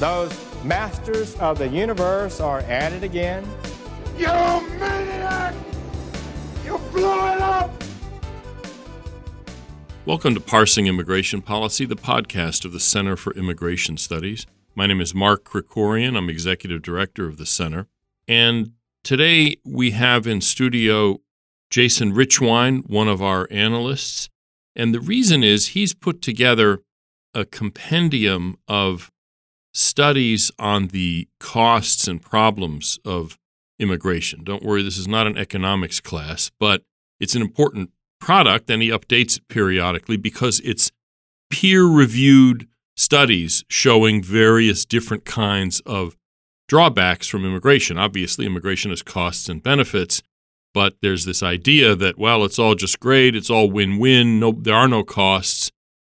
Those masters of the universe are at it again. You maniac! You blew it up! Welcome to Parsing Immigration Policy, the podcast of the Center for Immigration Studies. My name is Mark Krikorian. I'm executive director of the center. And today we have in studio Jason Richwine, one of our analysts. And the reason is he's put together a compendium of studies on the costs and problems of immigration. Don't worry, this is not an economics class, but it's an important product and he updates it periodically because it's peer reviewed studies showing various different kinds of drawbacks from immigration. Obviously, immigration has costs and benefits, but there's this idea that well, it's all just great, it's all win-win, no there are no costs,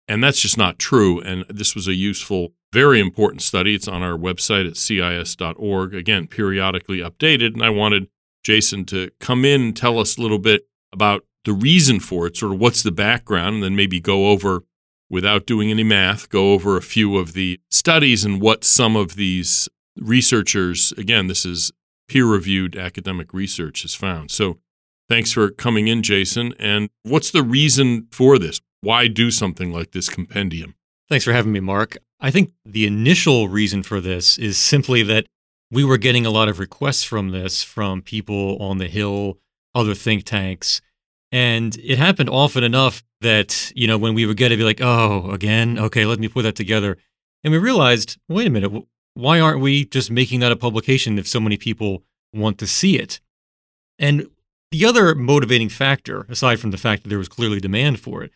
and that's just not true and this was a useful very important study. It's on our website at cis.org. Again, periodically updated. And I wanted Jason to come in and tell us a little bit about the reason for it, sort of what's the background, and then maybe go over, without doing any math, go over a few of the studies and what some of these researchers, again, this is peer reviewed academic research, has found. So thanks for coming in, Jason. And what's the reason for this? Why do something like this compendium? Thanks for having me, Mark. I think the initial reason for this is simply that we were getting a lot of requests from this from people on the Hill, other think tanks. And it happened often enough that, you know, when we would get it, be like, oh, again? Okay, let me put that together. And we realized, wait a minute, why aren't we just making that a publication if so many people want to see it? And the other motivating factor, aside from the fact that there was clearly demand for it,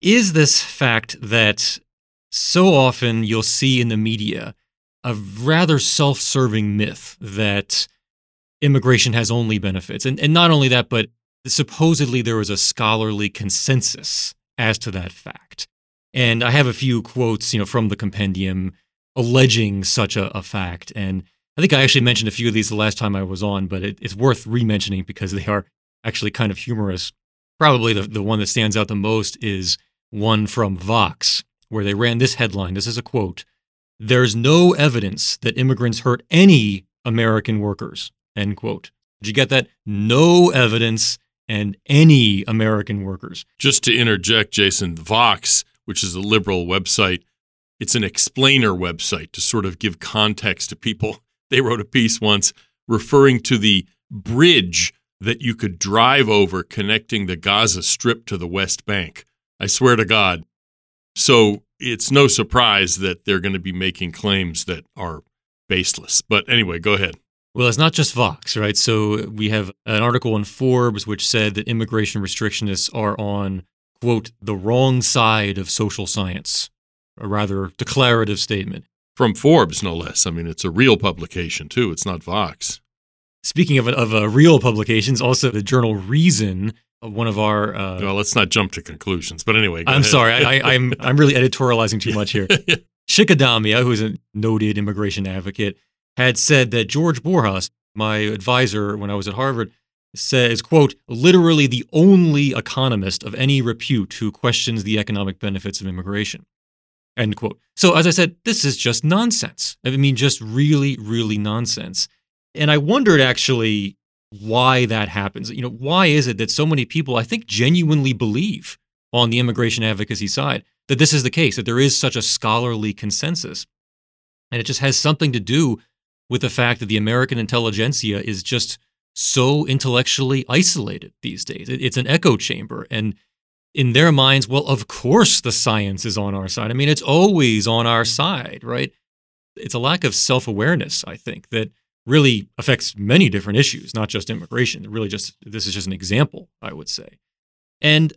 is this fact that so often you'll see in the media a rather self serving myth that immigration has only benefits. And, and not only that, but supposedly there was a scholarly consensus as to that fact. And I have a few quotes, you know, from the compendium alleging such a, a fact. And I think I actually mentioned a few of these the last time I was on, but it, it's worth re-mentioning because they are actually kind of humorous. Probably the, the one that stands out the most is one from Vox, where they ran this headline. This is a quote There's no evidence that immigrants hurt any American workers. End quote. Did you get that? No evidence and any American workers. Just to interject, Jason, Vox, which is a liberal website, it's an explainer website to sort of give context to people. They wrote a piece once referring to the bridge that you could drive over connecting the Gaza Strip to the West Bank. I swear to God. So it's no surprise that they're going to be making claims that are baseless. But anyway, go ahead. Well, it's not just Vox, right? So we have an article in Forbes which said that immigration restrictionists are on, quote, the wrong side of social science, a rather declarative statement. From Forbes, no less. I mean, it's a real publication, too. It's not Vox. Speaking of, of uh, real publications, also the journal Reason one of our. Uh, well, let's not jump to conclusions. But anyway, I'm ahead. sorry. I, am I'm, I'm really editorializing too much here. Shikha Dalmia, who's a noted immigration advocate, had said that George Borjas, my advisor when I was at Harvard, says, quote, literally the only economist of any repute who questions the economic benefits of immigration. End quote. So as I said, this is just nonsense. I mean, just really, really nonsense. And I wondered actually why that happens. You know, why is it that so many people, I think, genuinely believe on the immigration advocacy side that this is the case, that there is such a scholarly consensus? And it just has something to do with the fact that the American intelligentsia is just so intellectually isolated these days. It's an echo chamber. And in their minds, well, of course the science is on our side. I mean, it's always on our side, right? It's a lack of self awareness, I think, that really affects many different issues, not just immigration. It really just this is just an example, I would say. And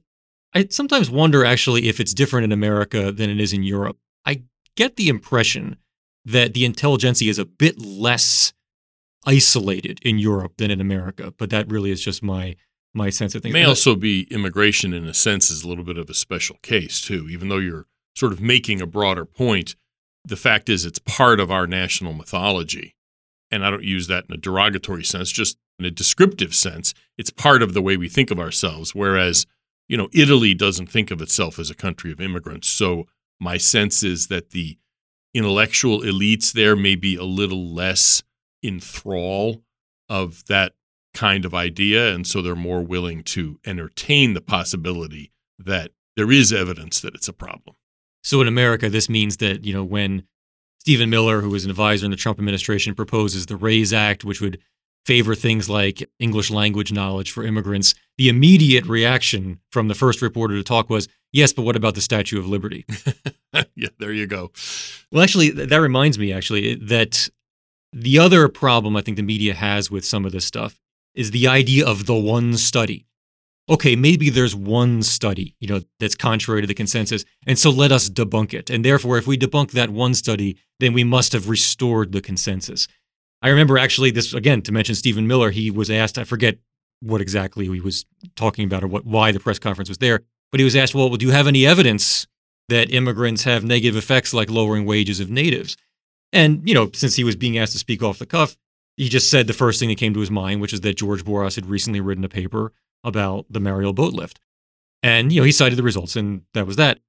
I sometimes wonder actually if it's different in America than it is in Europe. I get the impression that the intelligentsia is a bit less isolated in Europe than in America. But that really is just my my sense of things. It may also be immigration in a sense is a little bit of a special case too, even though you're sort of making a broader point. The fact is, it's part of our national mythology. And I don't use that in a derogatory sense, just in a descriptive sense. It's part of the way we think of ourselves. Whereas, you know, Italy doesn't think of itself as a country of immigrants. So my sense is that the intellectual elites there may be a little less in thrall of that kind of idea. And so they're more willing to entertain the possibility that there is evidence that it's a problem. So in America, this means that, you know, when Stephen Miller, who was an advisor in the Trump administration, proposes the RAISE Act, which would favor things like English language knowledge for immigrants, the immediate reaction from the first reporter to talk was, yes, but what about the Statue of Liberty? yeah, there you go. Well, actually, that reminds me, actually, that the other problem I think the media has with some of this stuff is the idea of the one study. Okay, maybe there's one study, you know, that's contrary to the consensus, and so let us debunk it. And therefore, if we debunk that one study, then we must have restored the consensus. I remember actually this again to mention Stephen Miller. He was asked, I forget what exactly he was talking about or what why the press conference was there, but he was asked, "Well, do you have any evidence that immigrants have negative effects like lowering wages of natives?" And you know, since he was being asked to speak off the cuff, he just said the first thing that came to his mind, which is that George Borjas had recently written a paper about the Mariel boat lift. And, you know, he cited the results, and that was that.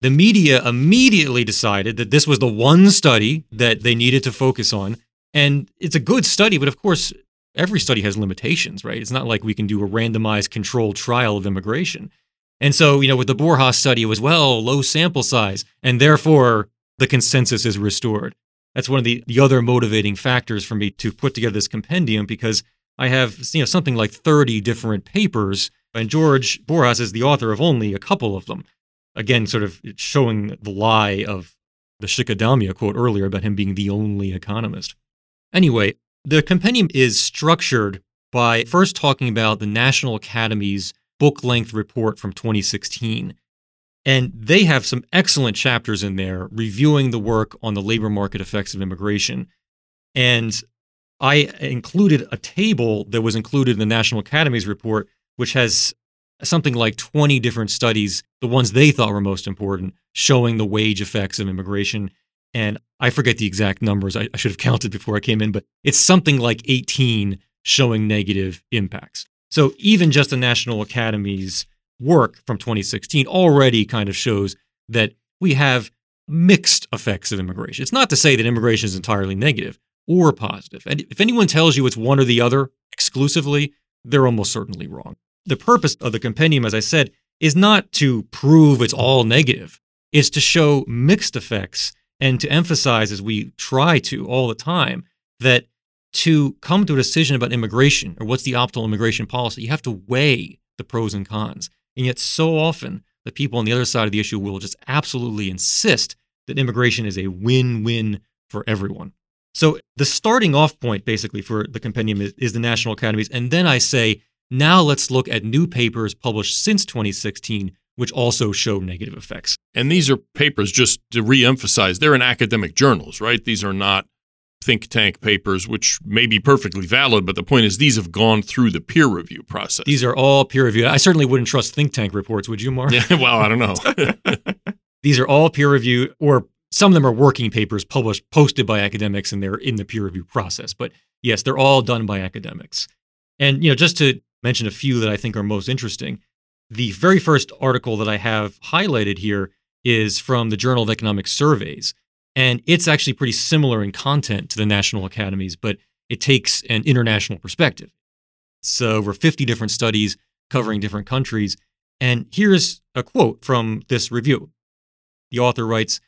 The media immediately decided that this was the one study that they needed to focus on. And it's a good study, but of course, every study has limitations, right? It's not like we can do a randomized controlled trial of immigration. And so, you know, with the Borjas study, it was, well, low sample size, and therefore the consensus is restored that's one of the, the other motivating factors for me to put together this compendium because I have you know something like 30 different papers, and George Borjas is the author of only a couple of them. Again, sort of showing the lie of the Shikha Dalmia quote earlier about him being the only economist. Anyway, the compendium is structured by first talking about the National Academy's book length report from 2016 and they have some excellent chapters in there reviewing the work on the labor market effects of immigration. And I included a table that was included in the National Academy's report, which has something like 20 different studies, the ones they thought were most important, showing the wage effects of immigration. And I forget the exact numbers. I, I should have counted before I came in, but it's something like 18 showing negative impacts. So even just the National Academy's work from 2016 already kind of shows that we have mixed effects of immigration. It's not to say that immigration is entirely negative or positive. And if anyone tells you it's one or the other exclusively, they're almost certainly wrong. The purpose of the compendium, as I said, is not to prove it's all negative. It's to show mixed effects and to emphasize, as we try to all the time, that to come to a decision about immigration or what's the optimal immigration policy, you have to weigh the pros and cons. And yet, so often, the people on the other side of the issue will just absolutely insist that immigration is a win win for everyone. So, the starting off point basically for the compendium is, is, the national academies. And then I say, now let's look at new papers published since 2016, which also show negative effects. And these are papers, just to reemphasize, they're in academic journals, right? These are not think tank papers, which may be perfectly valid, but the point is these have gone through the peer review process. These are all peer reviewed. I certainly wouldn't trust think tank reports, would you, Mark? Yeah, well, I don't know. these are all peer reviewed, or some of them are working papers published, posted by academics, and they're in the peer review process. But yes, they're all done by academics. And you know, just to mention a few that I think are most interesting, the very first article that I have highlighted here is from the Journal of Economic Surveys. And it's actually pretty similar in content to the national academies, but it takes an international perspective. So, over 50 different studies covering different countries. And here's a quote from this review. The author writes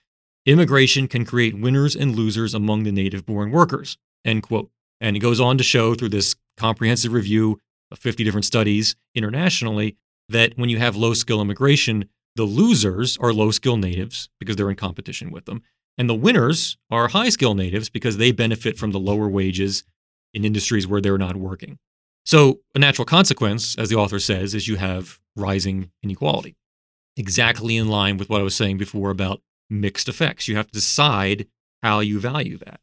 Immigration can create winners and losers among the native born workers. End quote. And it goes on to show through this comprehensive review of 50 different studies internationally that when you have low skill immigration, the losers are low skill natives because they're in competition with them. And the winners are high skill natives because they benefit from the lower wages in industries where they're not working. So, a natural consequence, as the author says, is you have rising inequality. Exactly in line with what I was saying before about mixed effects. You have to decide how you value that.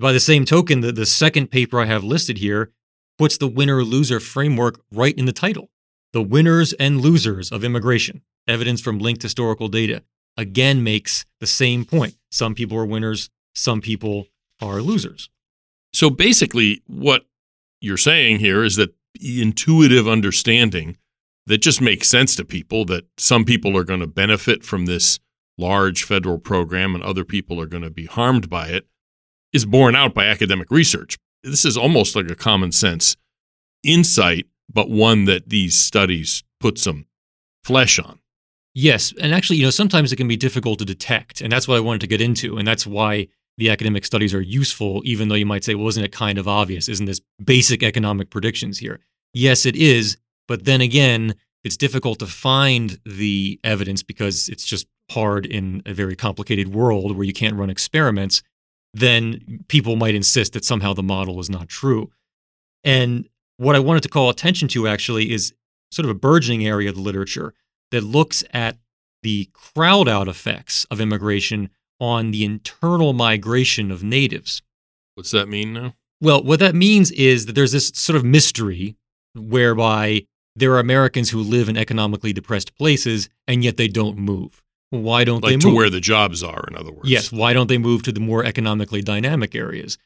By the same token, the, the second paper I have listed here puts the winner loser framework right in the title The Winners and Losers of Immigration Evidence from Linked Historical Data. Again, makes the same point. Some people are winners, some people are losers. So basically, what you're saying here is that intuitive understanding that just makes sense to people that some people are going to benefit from this large federal program and other people are going to be harmed by it is borne out by academic research. This is almost like a common sense insight, but one that these studies put some flesh on. Yes. And actually, you know, sometimes it can be difficult to detect. And that's what I wanted to get into. And that's why the academic studies are useful, even though you might say, well, isn't it kind of obvious? Isn't this basic economic predictions here? Yes, it is. But then again, it's difficult to find the evidence because it's just hard in a very complicated world where you can't run experiments. Then people might insist that somehow the model is not true. And what I wanted to call attention to actually is sort of a burgeoning area of the literature that looks at the crowd out effects of immigration on the internal migration of natives. What's that mean now? Well, what that means is that there's this sort of mystery whereby there are Americans who live in economically depressed places and yet they don't move. Why don't like they move? to where the jobs are, in other words. Yes. Why don't they move to the more economically dynamic areas?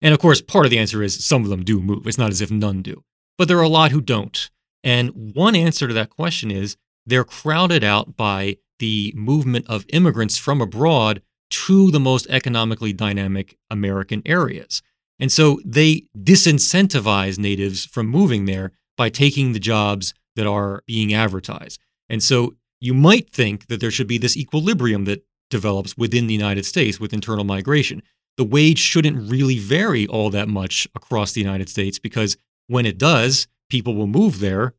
And of course, part of the answer is some of them do move. It's not as if none do, but there are a lot who don't. And one answer to that question is they're crowded out by the movement of immigrants from abroad to the most economically dynamic American areas. And so they disincentivize natives from moving there by taking the jobs that are being advertised. And so you might think that there should be this equilibrium that develops within the United States with internal migration. The wage shouldn't really vary all that much across the United States because when it does, people will move there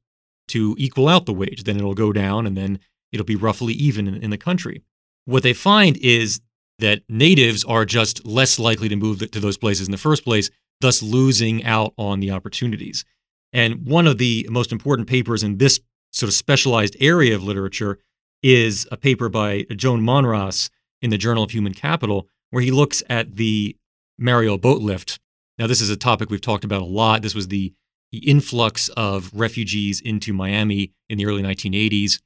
to equal out the wage. Then it'll go down and then it'll be roughly even in, in the country. What they find is that natives are just less likely to move to those places in the first place, thus losing out on the opportunities. And one of the most important papers in this sort of specialized area of literature is a paper by Joan Monras in the Journal of Human Capital, where he looks at the Mariel boat lift. Now, this is a topic we've talked about a lot. This was the, the influx of refugees into Miami in the early 1980s.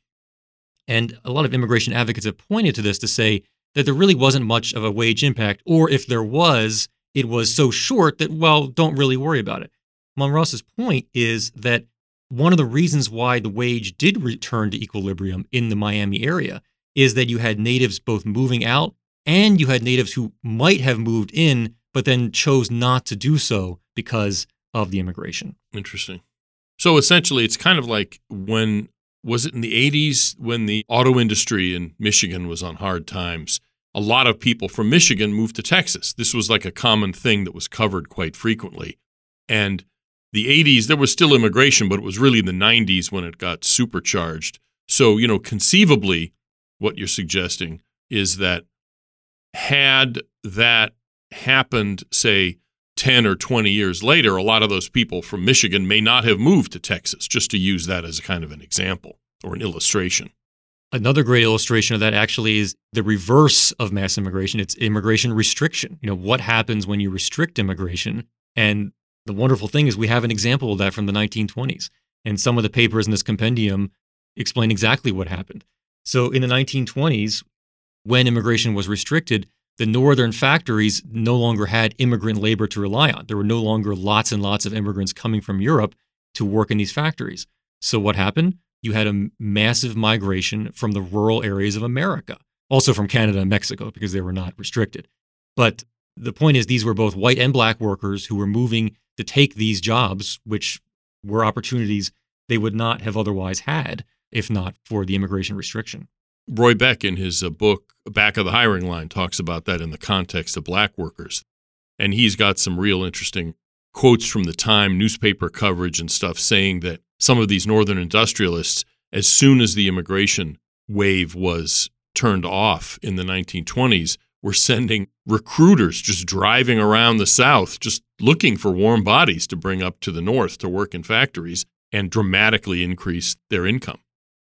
And a lot of immigration advocates have pointed to this to say that there really wasn't much of a wage impact, or if there was, it was so short that, well, don't really worry about it. Monras's point is that one of the reasons why the wage did return to equilibrium in the Miami area is that you had natives both moving out and you had natives who might have moved in, but then chose not to do so because of the immigration. Interesting. So essentially, it's kind of like when was it in the 80s when the auto industry in Michigan was on hard times? A lot of people from Michigan moved to Texas. This was like a common thing that was covered quite frequently. And the 80s, there was still immigration, but it was really the 90s when it got supercharged. So, you know, conceivably, what you're suggesting is that had that happened, say, 10 or 20 years later, a lot of those people from Michigan may not have moved to Texas, just to use that as a kind of an example or an illustration. Another great illustration of that actually is the reverse of mass immigration. It's immigration restriction. You know, what happens when you restrict immigration? And the wonderful thing is we have an example of that from the 1920s. And some of the papers in this compendium explain exactly what happened. So in the 1920s, when immigration was restricted, the northern factories no longer had immigrant labor to rely on. There were no longer lots and lots of immigrants coming from Europe to work in these factories. So what happened? You had a massive migration from the rural areas of America, also from Canada and Mexico because they were not restricted. But the point is, these were both white and black workers who were moving to take these jobs, which were opportunities they would not have otherwise had if not for the immigration restriction. Roy Beck, in his uh, book, Back of the Hiring Line, talks about that in the context of black workers. And he's got some real interesting quotes from the time, newspaper coverage and stuff saying that some of these northern industrialists, as soon as the immigration wave was turned off in the 1920s, were sending recruiters just driving around the South, just looking for warm bodies to bring up to the North to work in factories and dramatically increase their income.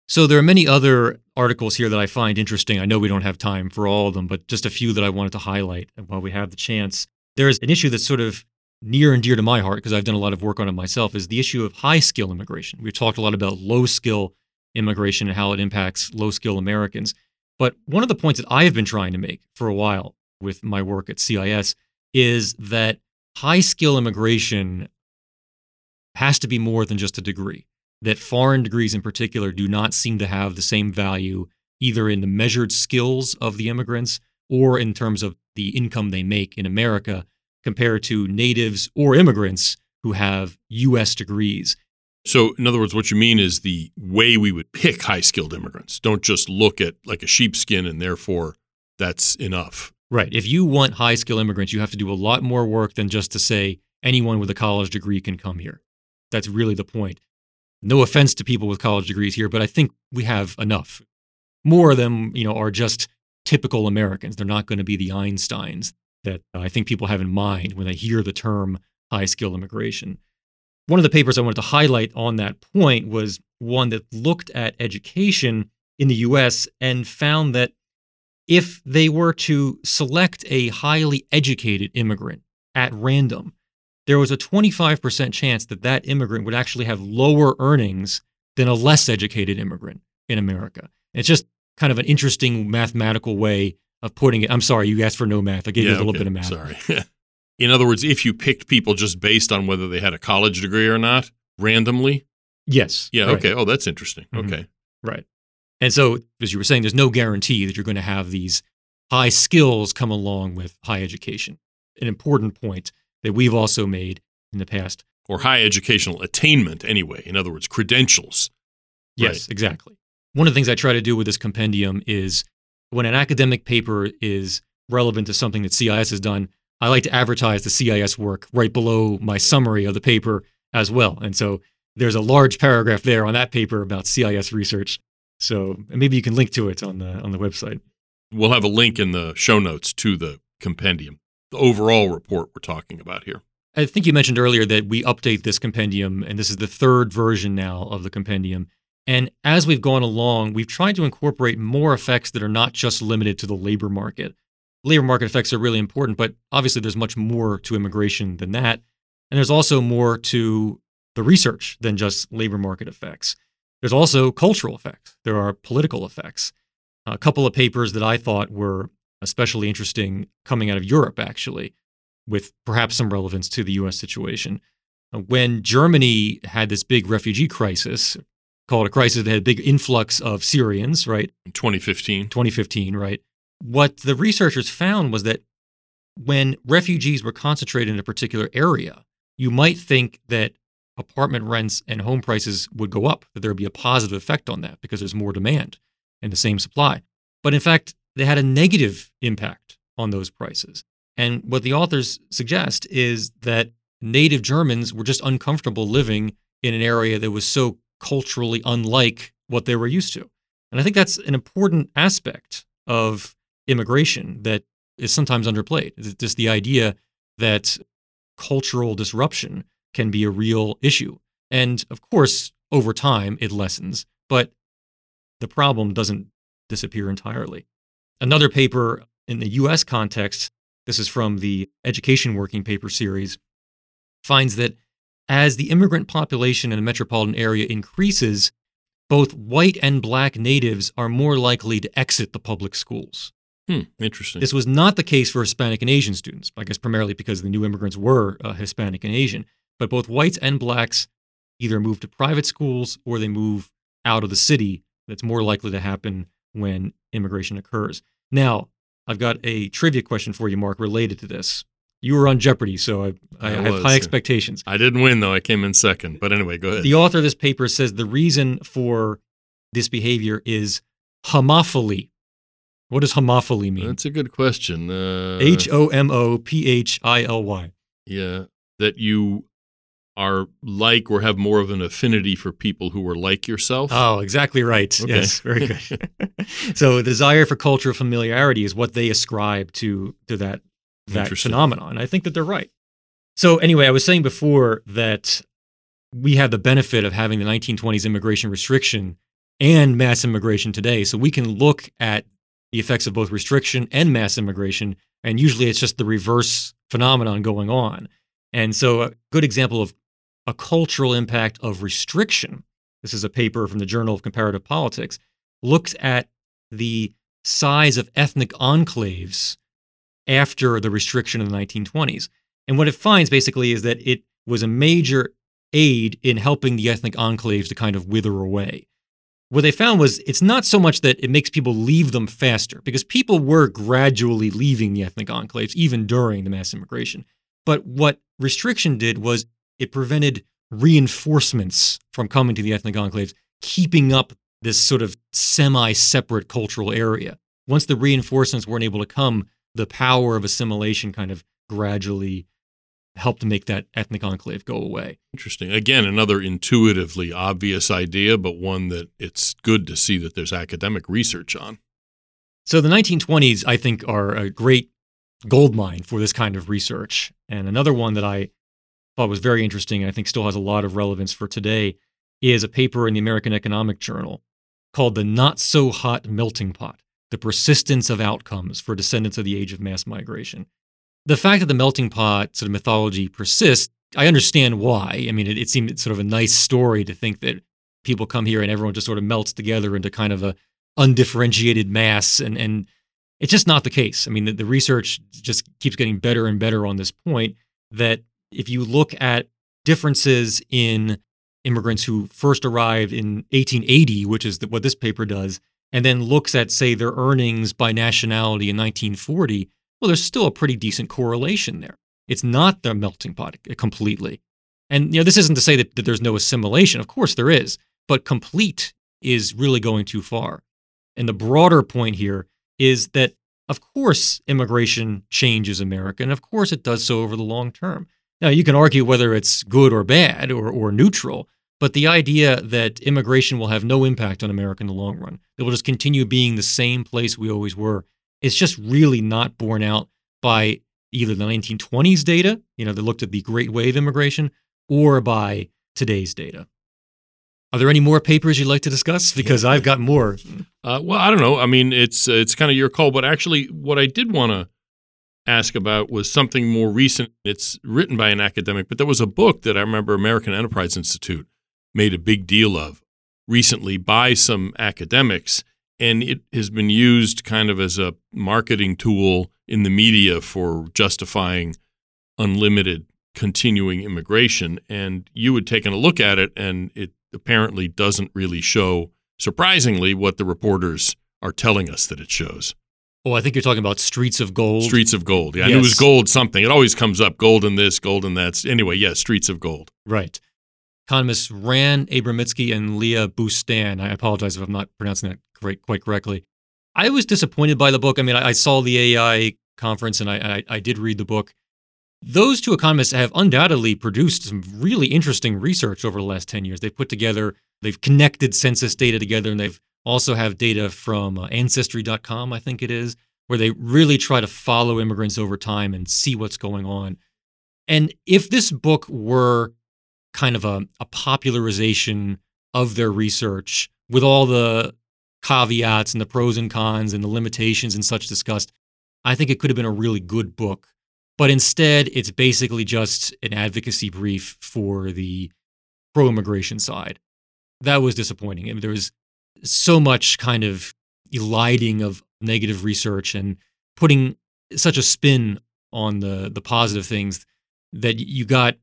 So there are many other articles here that I find interesting. I know we don't have time for all of them, but just a few that I wanted to highlight while we have the chance. There's an issue that's sort of near and dear to my heart because I've done a lot of work on it myself is the issue of high skill immigration. We've talked a lot about low skill immigration and how it impacts low skill Americans. But one of the points that I have been trying to make for a while with my work at CIS is that high skill immigration has to be more than just a degree. That foreign degrees in particular do not seem to have the same value either in the measured skills of the immigrants or in terms of the income they make in America compared to natives or immigrants who have US degrees. So, in other words, what you mean is the way we would pick high skilled immigrants. Don't just look at like a sheepskin and therefore that's enough. Right. If you want high skilled immigrants, you have to do a lot more work than just to say anyone with a college degree can come here. That's really the point. No offense to people with college degrees here, but I think we have enough. More of them, you know, are just typical Americans. They're not going to be the Einsteins that I think people have in mind when they hear the term high skilled immigration. One of the papers I wanted to highlight on that point was one that looked at education in the US and found that if they were to select a highly educated immigrant at random, there was a 25% chance that that immigrant would actually have lower earnings than a less educated immigrant in America. It's just kind of an interesting mathematical way of putting it. I'm sorry, you asked for no math. I gave Yeah, you a little okay. bit of math. Sorry. In other words, if you picked people just based on whether they had a college degree or not randomly. Yes. Yeah. right. Okay. Oh, that's interesting. Mhm. Okay. Right. And so, as you were saying, there's no guarantee that you're going to have these high skills come along with high education. An important point that we've also made in the past. Or high educational attainment, anyway. In other words, credentials. Yes, exactly. One of the things I try to do with this compendium is when an academic paper is relevant to something that CIS has done, I like to advertise the CIS work right below my summary of the paper as well. And so there's a large paragraph there on that paper about CIS research. So maybe you can link to it on the on the website. We'll have a link in the show notes to the compendium, the overall report we're talking about here. I think you mentioned earlier that we update this compendium, and this is the third version now of the compendium. And as we've gone along, we've tried to incorporate more effects that are not just limited to the labor market. Labor market effects are really important, but obviously there's much more to immigration than that. And there's also more to the research than just labor market effects. There's also cultural effects, there are political effects. A couple of papers that I thought were especially interesting coming out of Europe, actually, with perhaps some relevance to the US situation. Uh, When Germany had this big refugee crisis, called a crisis that had a big influx of Syrians, right? In 2015. 2015, right? What the researchers found was that when refugees were concentrated in a particular area, you might think that apartment rents and home prices would go up, that there would be a positive effect on that because there's more demand and the same supply. But in fact, they had a negative impact on those prices. And what the authors suggest is that native Germans were just uncomfortable living in an area that was so culturally unlike what they were used to. And I think that's an important aspect of immigration that is sometimes underplayed. Just the idea that cultural disruption can be a real issue. And of course, over time, it lessens, but the problem doesn't disappear entirely. Another paper in the US context, this is from the Education Working Paper series, finds that as the immigrant population in a metropolitan area increases, both white and black natives are more likely to exit the public schools. Hmm, interesting. This was not the case for Hispanic and Asian students, I guess primarily because the new immigrants were uh, Hispanic and Asian. But both whites and blacks either move to private schools or they move out of the city. That's more likely to happen when immigration occurs. Now, I've got a trivia question for you, Mark, related to this. You were on Jeopardy, so I, I, I have high expectations. I didn't win, though. I came in second. But anyway, go ahead. The author of this paper says the reason for this behavior is homophily. What does homophily mean? That's a good question. Uh, H O M O P H I L Y. Yeah. That you are like or have more of an affinity for people who are like yourself. Oh, exactly right. Okay. Yes, very good. so, the desire for cultural familiarity is what they ascribe to to that that phenomenon. I think that they're right. So, anyway, I was saying before that we have the benefit of having the 1920s immigration restriction and mass immigration today. So we can look at the effects of both restriction and mass immigration, and usually it's just the reverse phenomenon going on. And so, a good example of a cultural impact of restriction this is a paper from the Journal of Comparative Politics, looks at the size of ethnic enclaves after the restriction in the 1920s. And what it finds basically is that it was a major aid in helping the ethnic enclaves to kind of wither away. What they found was it's not so much that it makes people leave them faster, because people were gradually leaving the ethnic enclaves even during the mass immigration. But what restriction did was it prevented reinforcements from coming to the ethnic enclaves, keeping up this sort of semi separate cultural area. Once the reinforcements weren't able to come, the power of assimilation kind of gradually helped to make that ethnic enclave go away. Interesting. Again, another intuitively obvious idea, but one that it's good to see that there's academic research on. So the 1920s, I think, are a great gold mine for this kind of research. And another one that I thought was very interesting, and I think still has a lot of relevance for today, is a paper in the American Economic Journal called The Not So Hot Melting Pot The Persistence of Outcomes for Descendants of the Age of Mass Migration. The fact that the melting pot sort of mythology persists, I understand why. I mean, it, it seemed sort of a nice story to think that people come here and everyone just sort of melts together into kind of a undifferentiated mass and and it's just not the case. I mean, the, the research just keeps getting better and better on this point that if you look at differences in immigrants who first arrived in 1880, which is what this paper does, and then looks at, say, their earnings by nationality in 1940, well, there's still a pretty decent correlation there. It's not the melting pot completely. And you know, this isn't to say that, that there's no assimilation. Of course there is, but complete is really going too far. And the broader point here is that, of course, immigration changes America, and of course it does so over the long term. Now, you can argue whether it's good or bad or, or neutral, but the idea that immigration will have no impact on America in the long run, that we'll just continue being the same place we always were, is just really not borne out by either the 1920s data, you know, that looked at the Great Wave immigration, or by today's data. Are there any more papers you'd like to discuss? Because I've got more. Uh, well, I don't know. I mean, it's uh, it's kind of your call, but actually, what I did want to ask about was something more recent. It's written by an academic, but there was a book that I remember American Enterprise Institute made a big deal of recently by some academics, and it has been used kind of as a marketing tool in the media for justifying unlimited continuing immigration. And you had taken a look at it, and it apparently doesn't really show, surprisingly, what the reporters are telling us that it shows. Oh, I think you're talking about Streets of Gold. Streets of Gold. Yeah, yes. I knew it was gold something. It always comes up gold in this, gold in that. Anyway, yes, yeah, Streets of Gold. Right. Economists Ran Abramitzky and Leah Boustan. I apologize if I'm not pronouncing that quite, quite correctly. I was disappointed by the book. I mean, I, I saw the AEI conference and I, I, I did read the book. Those two economists have undoubtedly produced some really interesting research over the last 10 years. They've put together, they've connected census data together, and they've also have data from uh, Ancestry.com, I think it is, where they really try to follow immigrants over time and see what's going on. And if this book were kind of a, a popularization of their research with all the caveats and the pros and cons and the limitations and such discussed, I think it could have been a really good book. But instead, it's basically just an advocacy brief for the pro immigration side. That was disappointing. I mean, there was so much kind of eliding of negative research and putting such a spin on the the positive things that you got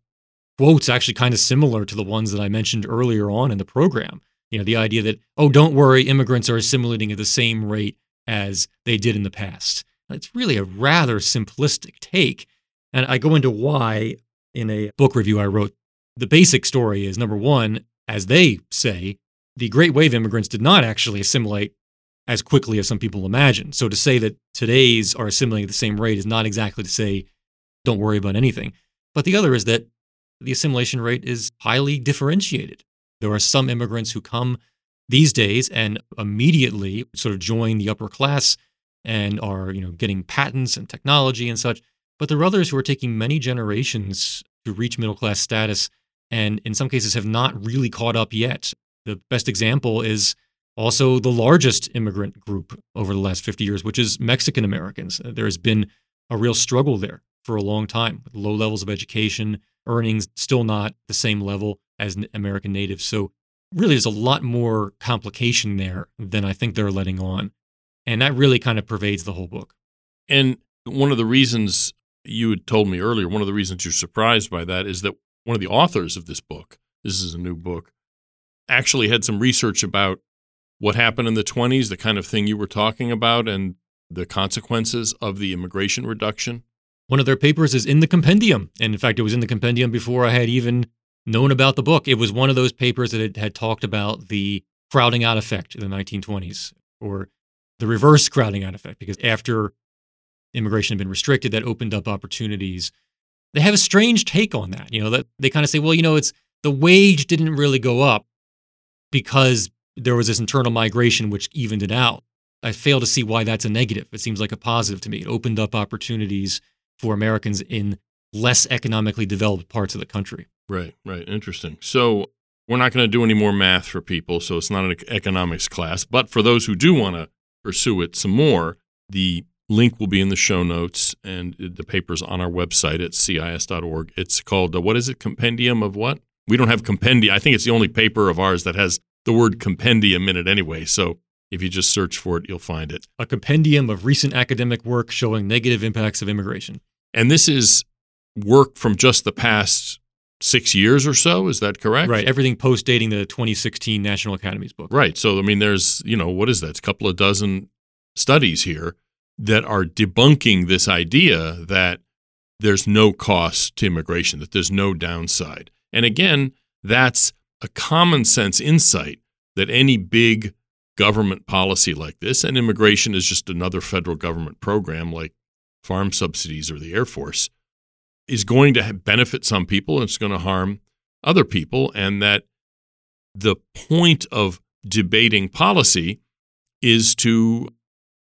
quotes actually kind of similar to the ones that I mentioned earlier on in the program. You know, the idea that oh, don't worry, immigrants are assimilating at the same rate as they did in the past. It's really a rather simplistic take, and I go into why in a book review I wrote. The basic story is number one, as they say, the Great Wave immigrants did not actually assimilate as quickly as some people imagine. So to say that today's are assimilating at the same rate is not exactly to say don't worry about anything. But the other is that the assimilation rate is highly differentiated. There are some immigrants who come these days and immediately sort of join the upper class and are, you know, getting patents and technology and such. But there are others who are taking many generations to reach middle class status and in some cases have not really caught up yet. The best example is also the largest immigrant group over the last 50 years, which is Mexican Americans. There has been a real struggle there for a long time with low levels of education, earnings still not the same level as American natives. So, really, there's a lot more complication there than I think they're letting on. And that really kind of pervades the whole book. And one of the reasons you had told me earlier, one of the reasons you're surprised by that is that one of the authors of this book, this is a new book, actually had some research about what happened in the 20s, the kind of thing you were talking about, and the consequences of the immigration reduction. One of their papers is in the compendium. And in fact, it was in the compendium before I had even known about the book. It was one of those papers that had, talked about the crowding out effect in the 1920s, or the reverse crowding out effect, because after immigration had been restricted, that opened up opportunities. They have a strange take on that. You know, that they kind of say, well, you know, it's the wage didn't really go up because there was this internal migration which evened it out. I fail to see why that's a negative. It seems like a positive to me. It opened up opportunities for Americans in less economically developed parts of the country. Right, right. Interesting. So we're not going to do any more math for people, so it's not an economics class. But for those who do want to pursue it some more, the link will be in the show notes and the paper's on our website at cis.org. It's called, uh, what is it, Compendium of what? We don't have compendium. I think it's the only paper of ours that has the word compendium in it anyway. So if you just search for it, you'll find it. A compendium of recent academic work showing negative impacts of immigration. And this is work from just the past six years or so. Is that correct? Right. Everything post dating the 2016 National Academies book. Right. So, I mean, there's, you know, what is that? It's a couple of dozen studies here that are debunking this idea that there's no cost to immigration, that there's no downside. And again, that's a common sense insight that any big government policy like this, and immigration is just another federal government program like farm subsidies or the Air Force, is going to benefit some people and it's going to harm other people. And that the point of debating policy is to,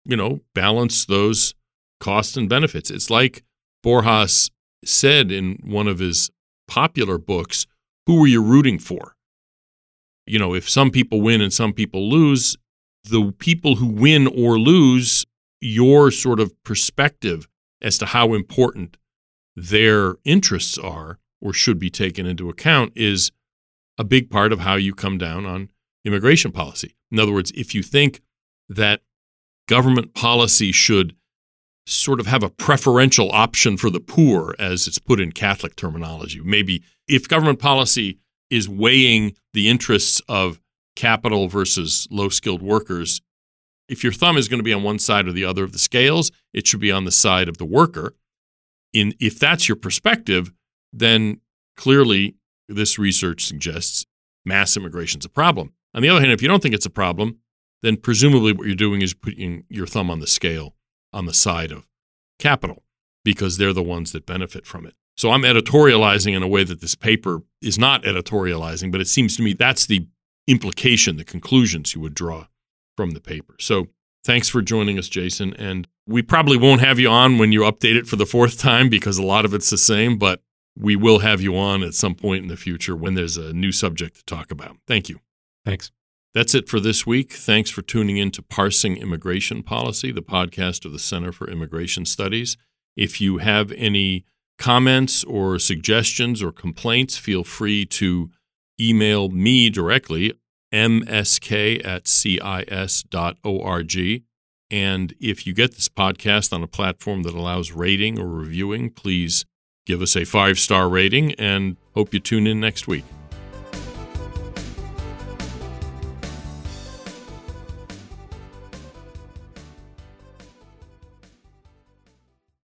you know, balance those costs and benefits. It's like Borjas said in one of his popular books who are you rooting for? You know, if some people win and some people lose, the people who win or lose, your sort of perspective as to how important their interests are or should be taken into account is a big part of how you come down on immigration policy. In other words, if you think that government policy should sort of have a preferential option for the poor, as it's put in Catholic terminology, maybe if government policy is weighing the interests of capital versus low skilled workers, if your thumb is going to be on one side or the other of the scales, it should be on the side of the worker. In if that's your perspective, then clearly this research suggests mass immigration is a problem. On the other hand, if you don't think it's a problem, then presumably what you're doing is putting your thumb on the scale on the side of capital because they're the ones that benefit from it. So I'm editorializing in a way that this paper is not editorializing, but it seems to me that's the implication, the conclusions you would draw from the paper. So thanks for joining us, Jason. And we probably won't have you on when you update it for the fourth time because a lot of it's the same, but we will have you on at some point in the future when there's a new subject to talk about. Thank you. Thanks. That's it for this week. Thanks for tuning in to Parsing Immigration Policy, the podcast of the Center for Immigration Studies. If you have any comments or suggestions or complaints, feel free to email me directly, msk at cis.org. And if you get this podcast on a platform that allows rating or reviewing, please give us a five star rating and hope you tune in next week.